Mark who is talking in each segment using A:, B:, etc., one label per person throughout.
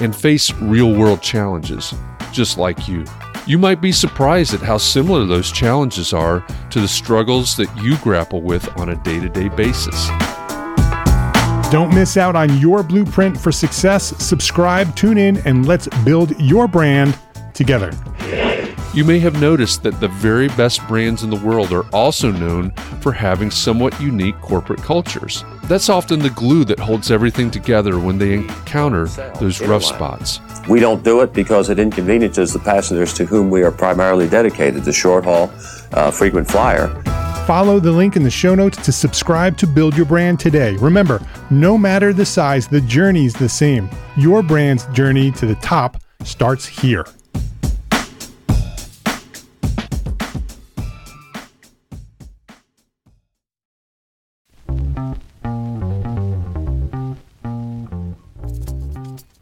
A: and face real world challenges, just like you. You might be surprised at how similar those challenges are to the struggles that you grapple with on a day to day basis.
B: Don't miss out on your blueprint for success. Subscribe, tune in, and let's build your brand together.
A: You may have noticed that the very best brands in the world are also known for having somewhat unique corporate cultures. That's often the glue that holds everything together when they encounter those rough spots.
C: We don't do it because it inconveniences the passengers to whom we are primarily dedicated, the short haul, uh, frequent flyer.
B: Follow the link in the show notes to subscribe to Build Your Brand today. Remember, no matter the size, the journey is the same. Your brand's journey to the top starts here.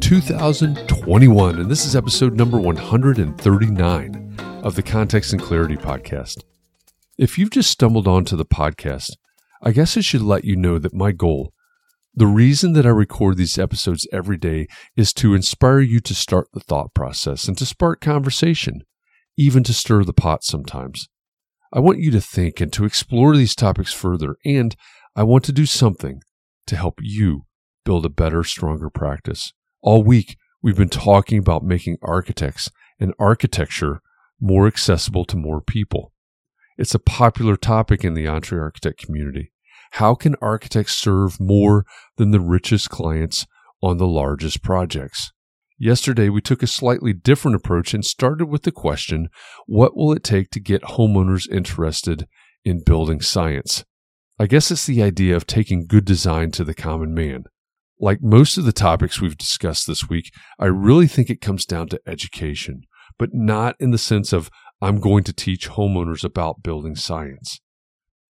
A: 2021, and this is episode number 139 of the Context and Clarity Podcast. If you've just stumbled onto the podcast, I guess I should let you know that my goal, the reason that I record these episodes every day, is to inspire you to start the thought process and to spark conversation, even to stir the pot sometimes. I want you to think and to explore these topics further, and I want to do something to help you build a better, stronger practice. All week, we've been talking about making architects and architecture more accessible to more people. It's a popular topic in the Entre Architect community. How can architects serve more than the richest clients on the largest projects? Yesterday, we took a slightly different approach and started with the question what will it take to get homeowners interested in building science? I guess it's the idea of taking good design to the common man. Like most of the topics we've discussed this week, I really think it comes down to education, but not in the sense of I'm going to teach homeowners about building science.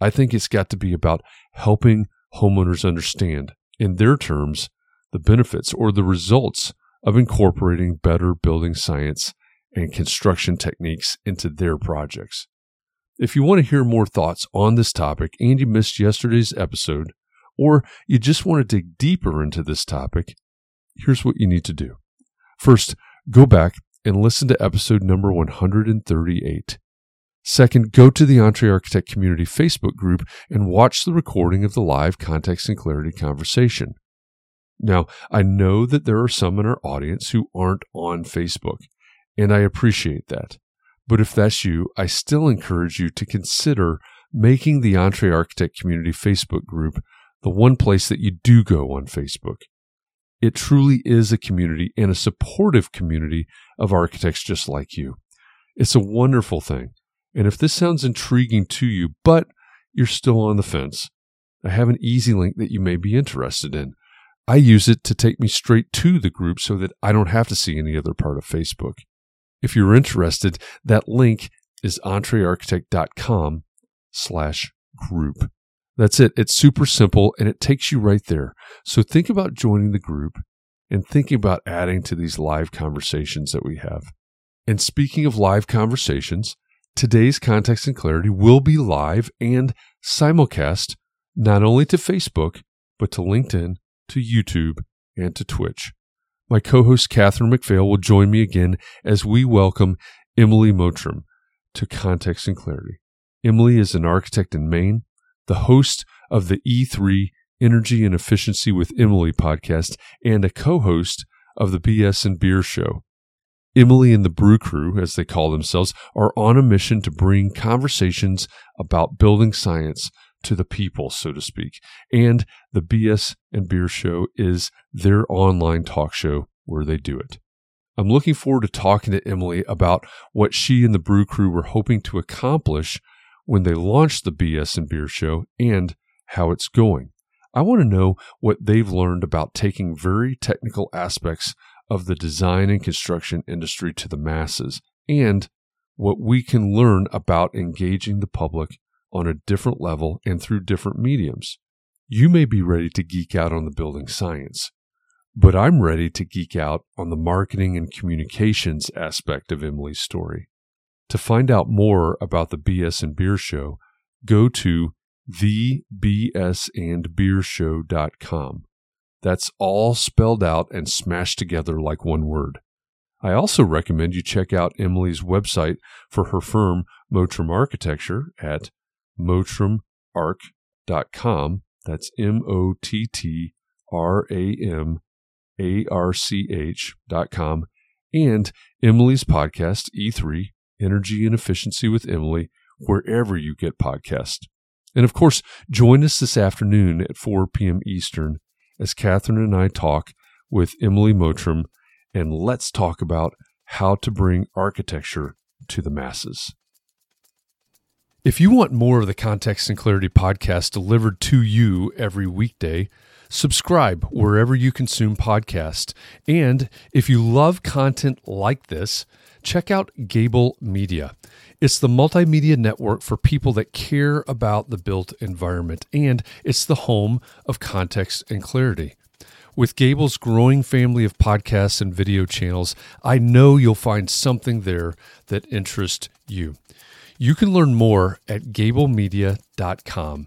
A: I think it's got to be about helping homeowners understand, in their terms, the benefits or the results of incorporating better building science and construction techniques into their projects. If you want to hear more thoughts on this topic and you missed yesterday's episode, or you just want to dig deeper into this topic, here's what you need to do. First, go back and listen to episode number 138. Second, go to the Entre Architect Community Facebook group and watch the recording of the live context and clarity conversation. Now, I know that there are some in our audience who aren't on Facebook, and I appreciate that. But if that's you, I still encourage you to consider making the Entre Architect Community Facebook group the one place that you do go on Facebook. It truly is a community and a supportive community of architects just like you. It's a wonderful thing. And if this sounds intriguing to you, but you're still on the fence, I have an easy link that you may be interested in. I use it to take me straight to the group so that I don't have to see any other part of Facebook. If you're interested, that link is entrearchitect.com slash group. That's it. It's super simple and it takes you right there. So think about joining the group and thinking about adding to these live conversations that we have. And speaking of live conversations, today's Context and Clarity will be live and simulcast not only to Facebook, but to LinkedIn, to YouTube, and to Twitch. My co host Catherine McPhail will join me again as we welcome Emily Mottram to Context and Clarity. Emily is an architect in Maine, the host of the E3 Energy and Efficiency with Emily podcast, and a co host of the BS and Beer Show. Emily and the Brew Crew, as they call themselves, are on a mission to bring conversations about building science to the people, so to speak. And the BS and Beer Show is their online talk show where they do it. I'm looking forward to talking to Emily about what she and the Brew Crew were hoping to accomplish when they launched the BS and Beer Show and how it's going. I want to know what they've learned about taking very technical aspects of the design and construction industry to the masses and what we can learn about engaging the public on a different level and through different mediums. You may be ready to geek out on the building science, but I'm ready to geek out on the marketing and communications aspect of Emily's story. To find out more about the BS and Beer Show, go to thebsandbeershow.com. That's all spelled out and smashed together like one word. I also recommend you check out Emily's website for her firm, Mottram Architecture, at mottramarch.com. That's M O T T R A M A R C H.com. And Emily's podcast, E3 Energy and Efficiency with Emily, wherever you get podcasts. And of course, join us this afternoon at 4 p.m. Eastern as Catherine and I talk with Emily Mottram, and let's talk about how to bring architecture to the masses. If you want more of the Context and Clarity podcast delivered to you every weekday, subscribe wherever you consume podcasts. And if you love content like this, check out Gable Media. It's the multimedia network for people that care about the built environment, and it's the home of Context and Clarity. With Gable's growing family of podcasts and video channels, I know you'll find something there that interests you. You can learn more at gablemedia.com.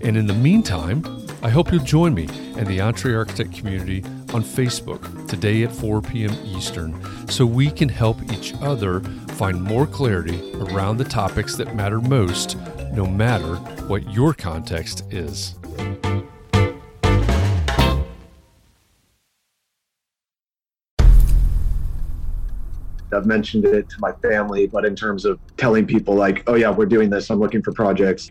A: And in the meantime, I hope you'll join me and the Entre Architect community on Facebook today at 4 p.m. Eastern so we can help each other find more clarity around the topics that matter most, no matter what your context is.
D: I've mentioned it to my family, but in terms of telling people like, oh yeah, we're doing this. I'm looking for projects.